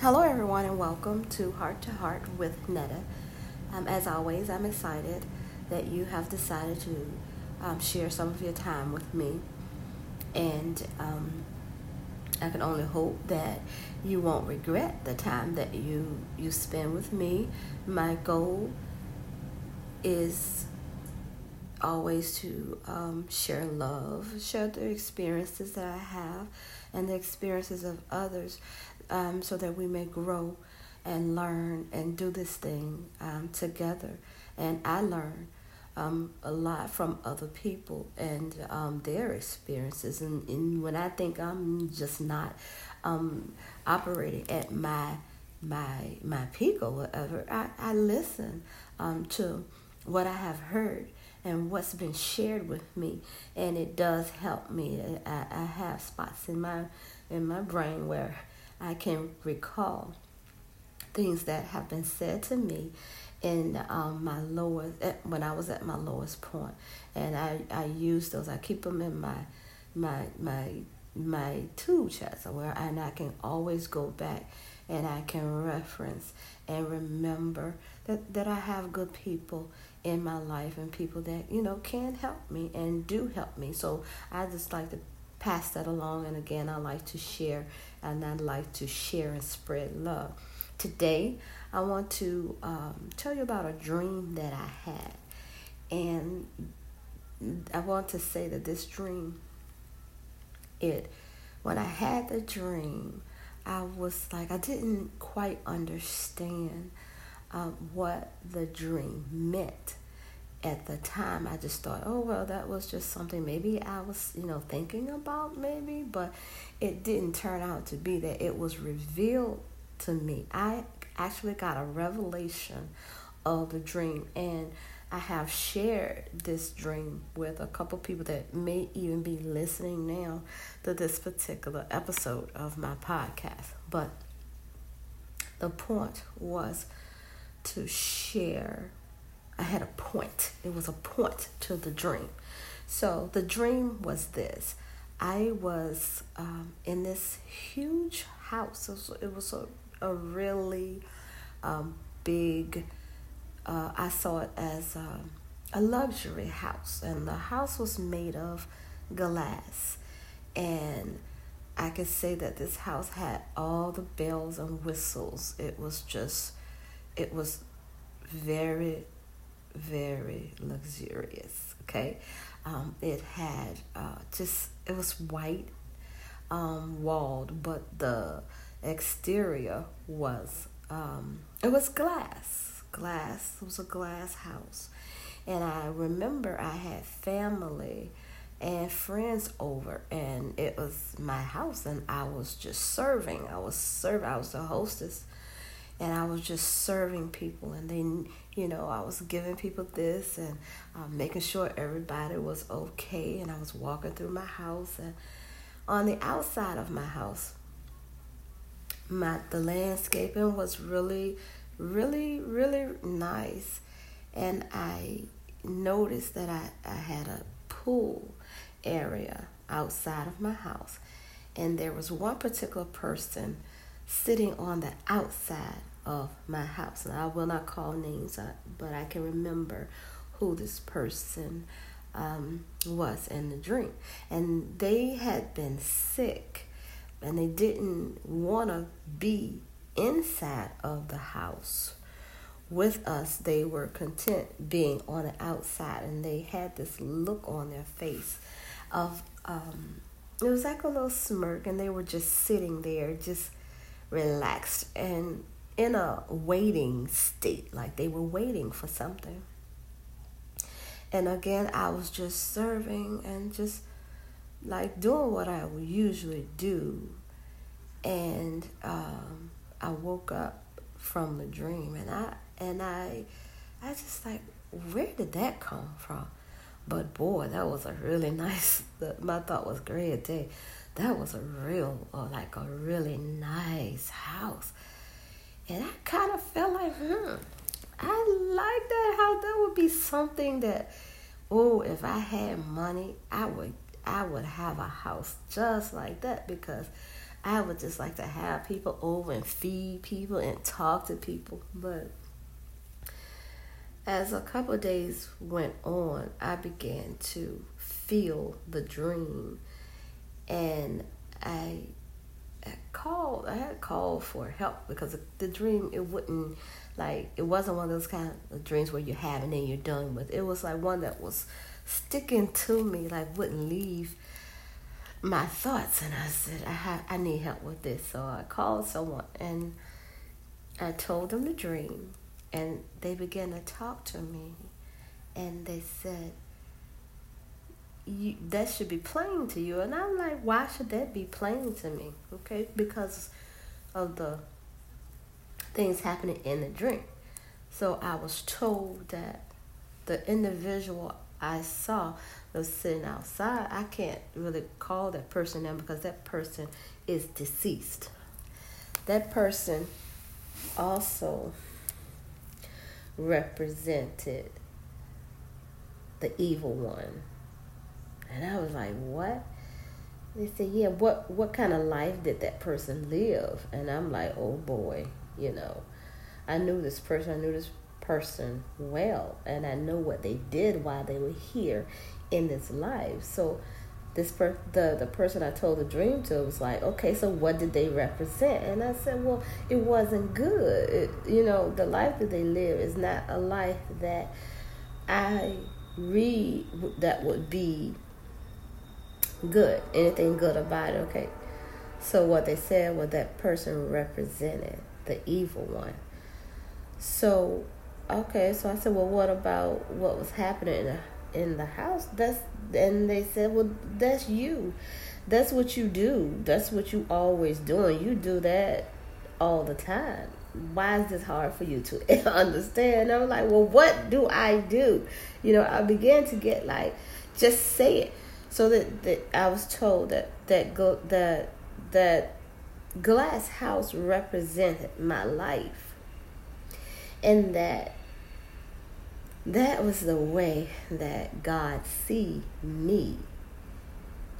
Hello, everyone, and welcome to Heart to Heart with Netta. Um, as always, I'm excited that you have decided to um, share some of your time with me, and um, I can only hope that you won't regret the time that you you spend with me. My goal is always to um, share love, share the experiences that I have and the experiences of others um, so that we may grow and learn and do this thing um, together. And I learn um, a lot from other people and um, their experiences. And, and, when I think I'm just not um, operating at my my my peak or whatever, I, I listen um, to what I have heard and what's been shared with me, and it does help me. I, I have spots in my in my brain where I can recall things that have been said to me in um, my lowest eh, when I was at my lowest point, and I I use those. I keep them in my my my my tool chest where and I can always go back and I can reference and remember that, that I have good people in my life and people that, you know, can help me and do help me. So I just like to pass that along. And again, I like to share and I like to share and spread love. Today, I want to um, tell you about a dream that I had. And I want to say that this dream, it, when I had the dream, I was like, I didn't quite understand um, what the dream meant at the time i just thought oh well that was just something maybe i was you know thinking about maybe but it didn't turn out to be that it was revealed to me. I actually got a revelation of the dream and i have shared this dream with a couple people that may even be listening now to this particular episode of my podcast. But the point was to share I had a point. It was a point to the dream. So the dream was this. I was um, in this huge house. It was, it was a, a really um, big, uh, I saw it as a, a luxury house. And the house was made of glass. And I could say that this house had all the bells and whistles. It was just, it was very very luxurious. Okay, um, it had uh, just it was white um, walled, but the exterior was um, it was glass. Glass. It was a glass house, and I remember I had family and friends over and it was my house and I was just serving. I was serving I was the hostess and I was just serving people. And then, you know, I was giving people this and uh, making sure everybody was okay. And I was walking through my house. And on the outside of my house, my the landscaping was really, really, really nice. And I noticed that I, I had a pool area outside of my house. And there was one particular person sitting on the outside of my house. And I will not call names, uh, but I can remember who this person um, was in the dream. And they had been sick and they didn't want to be inside of the house with us. They were content being on the outside and they had this look on their face of, um, it was like a little smirk and they were just sitting there, just relaxed. And in a waiting state, like they were waiting for something. And again, I was just serving and just like doing what I would usually do. And um, I woke up from the dream, and I and I, I just like, where did that come from? But boy, that was a really nice. My thought was great day. That was a real, or like a really nice house and I kind of felt like, hmm, I like that how that would be something that, oh, if I had money, I would I would have a house just like that because I would just like to have people over and feed people and talk to people. But as a couple days went on, I began to feel the dream. And I, I called, I had called for help because the dream, it wouldn't, like, it wasn't one of those kind of dreams where you have and then you're done with. It was like one that was sticking to me, like, wouldn't leave my thoughts. And I said, I, have, I need help with this. So I called someone and I told them the dream and they began to talk to me and they said you, that should be plain to you. And i'm like why should that be plain to me? Okay because of the things happening in the dream. So i was told that the individual i saw was sitting outside. I can't really call that person now because that person is deceased. That person also represented the evil one. And I was like, what? They said, yeah, what, what kind of life did that person live? And I'm like, oh boy, you know, I knew this person, I knew this person well, and I know what they did while they were here in this life. So this per- the the person I told the dream to was like, okay, so what did they represent? And I said, well, it wasn't good. It, you know, the life that they live is not a life that I read that would be good. Anything good about it? Okay. So what they said was that person represented the evil one. So okay, so I said, well, what about what was happening in the in the house that's and they said well that's you that's what you do that's what you always doing you do that all the time why is this hard for you to understand i'm like well what do i do you know i began to get like just say it so that, that i was told that that go that that glass house represented my life and that that was the way that God see me.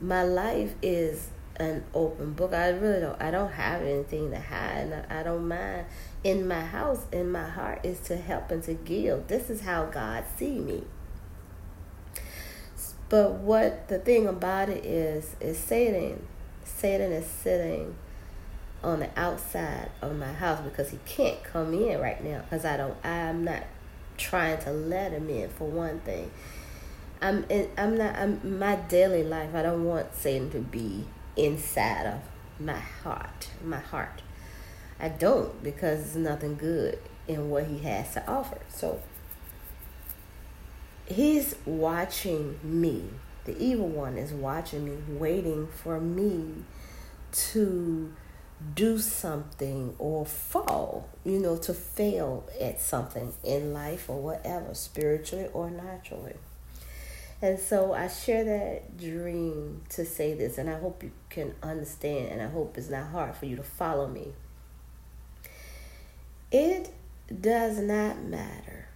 My life is an open book. I really don't I don't have anything to hide. and I don't mind. In my house, in my heart is to help and to give. This is how God see me. But what the thing about it is is Satan Satan is sitting on the outside of my house because he can't come in right now because I don't I'm not trying to let him in for one thing. I'm I'm not I'm my daily life. I don't want Satan to be inside of my heart, my heart. I don't because there's nothing good in what he has to offer. So he's watching me. The evil one is watching me, waiting for me to do something or fall, you know, to fail at something in life or whatever, spiritually or naturally. And so I share that dream to say this, and I hope you can understand, and I hope it's not hard for you to follow me. It does not matter,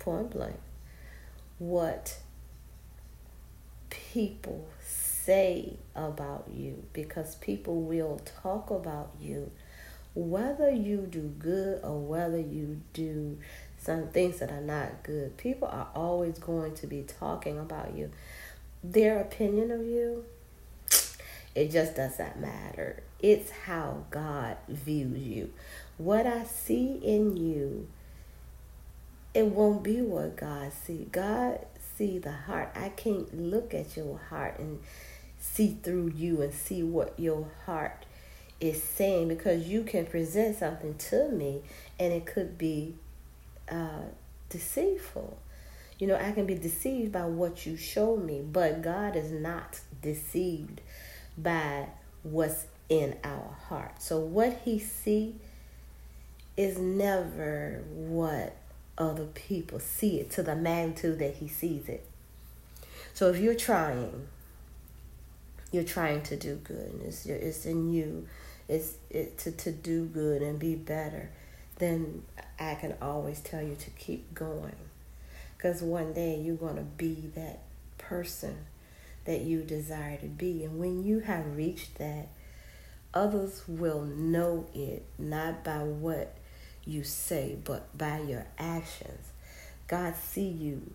point blank, what people say about you because people will talk about you whether you do good or whether you do some things that are not good. People are always going to be talking about you. Their opinion of you it just does not matter. It's how god views you. What i see in you it won't be what god see god see the heart i can't look at your heart and see through you and see what your heart is saying because you can present something to me and it could be uh, deceitful. You know, I can be deceived by what you show me, but God is not deceived by what's in our heart. So what he see is never what other people see it to the magnitude that he sees it. So if you're trying you're trying to do good and it's, it's in you it's it, to, to do good and be better then i can always tell you to keep going because one day you're going to be that person that you desire to be and when you have reached that Others will know it not by what you say, but by your actions. God see you.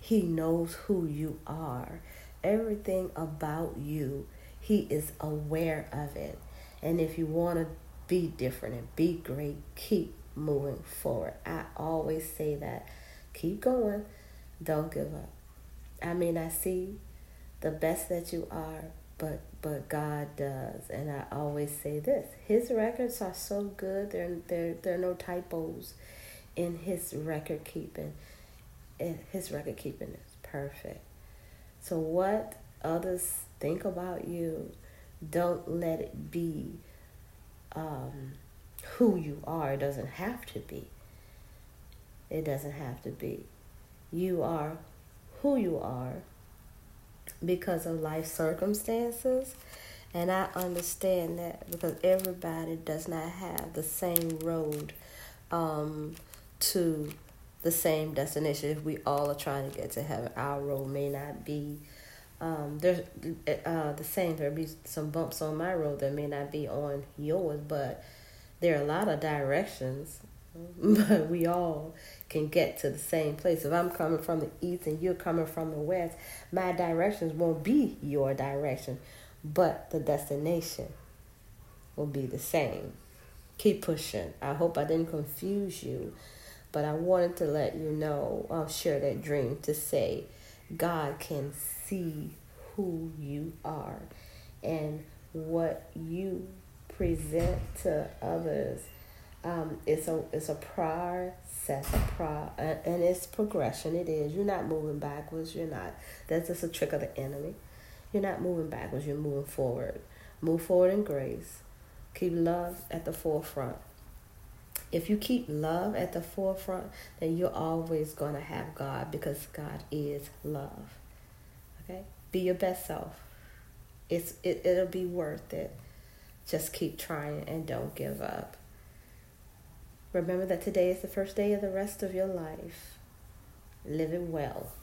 He knows who you are. Everything about you, he is aware of it. And if you want to be different and be great, keep moving forward. I always say that. Keep going. Don't give up. I mean, I see the best that you are, but but God does, and I always say this: His records are so good. There there there are no typos in His record keeping. His record keeping is perfect. So what others think about you, don't let it be um, who you are. It doesn't have to be. It doesn't have to be. You are who you are because of life circumstances. And I understand that because everybody does not have the same road um, to the same destination. If we all are trying to get to heaven, our road may not be um, there's uh, the same. There'll be some bumps on my road that may not be on yours, but there are a lot of directions. But we all can get to the same place. If I'm coming from the east and you're coming from the west, my directions won't be your direction, but the destination will be the same. Keep pushing. I hope I didn't confuse you, but I wanted to let you know, I'll share that dream to say, God can see who you are and what you present to others. Um, it's a it's a process, a pro, and it's progression. It is. You're not moving backwards. You're not. That's just a trick of the enemy. You're not moving backwards. You're moving forward. Move forward in grace. Keep love at the forefront. If you keep love at the forefront, then you're always going to have God because God is love. Okay? Be your best self. It's it, it'll be worth it. Just keep trying and don't give up. Remember that today is the first day of the rest of your life. Live it well.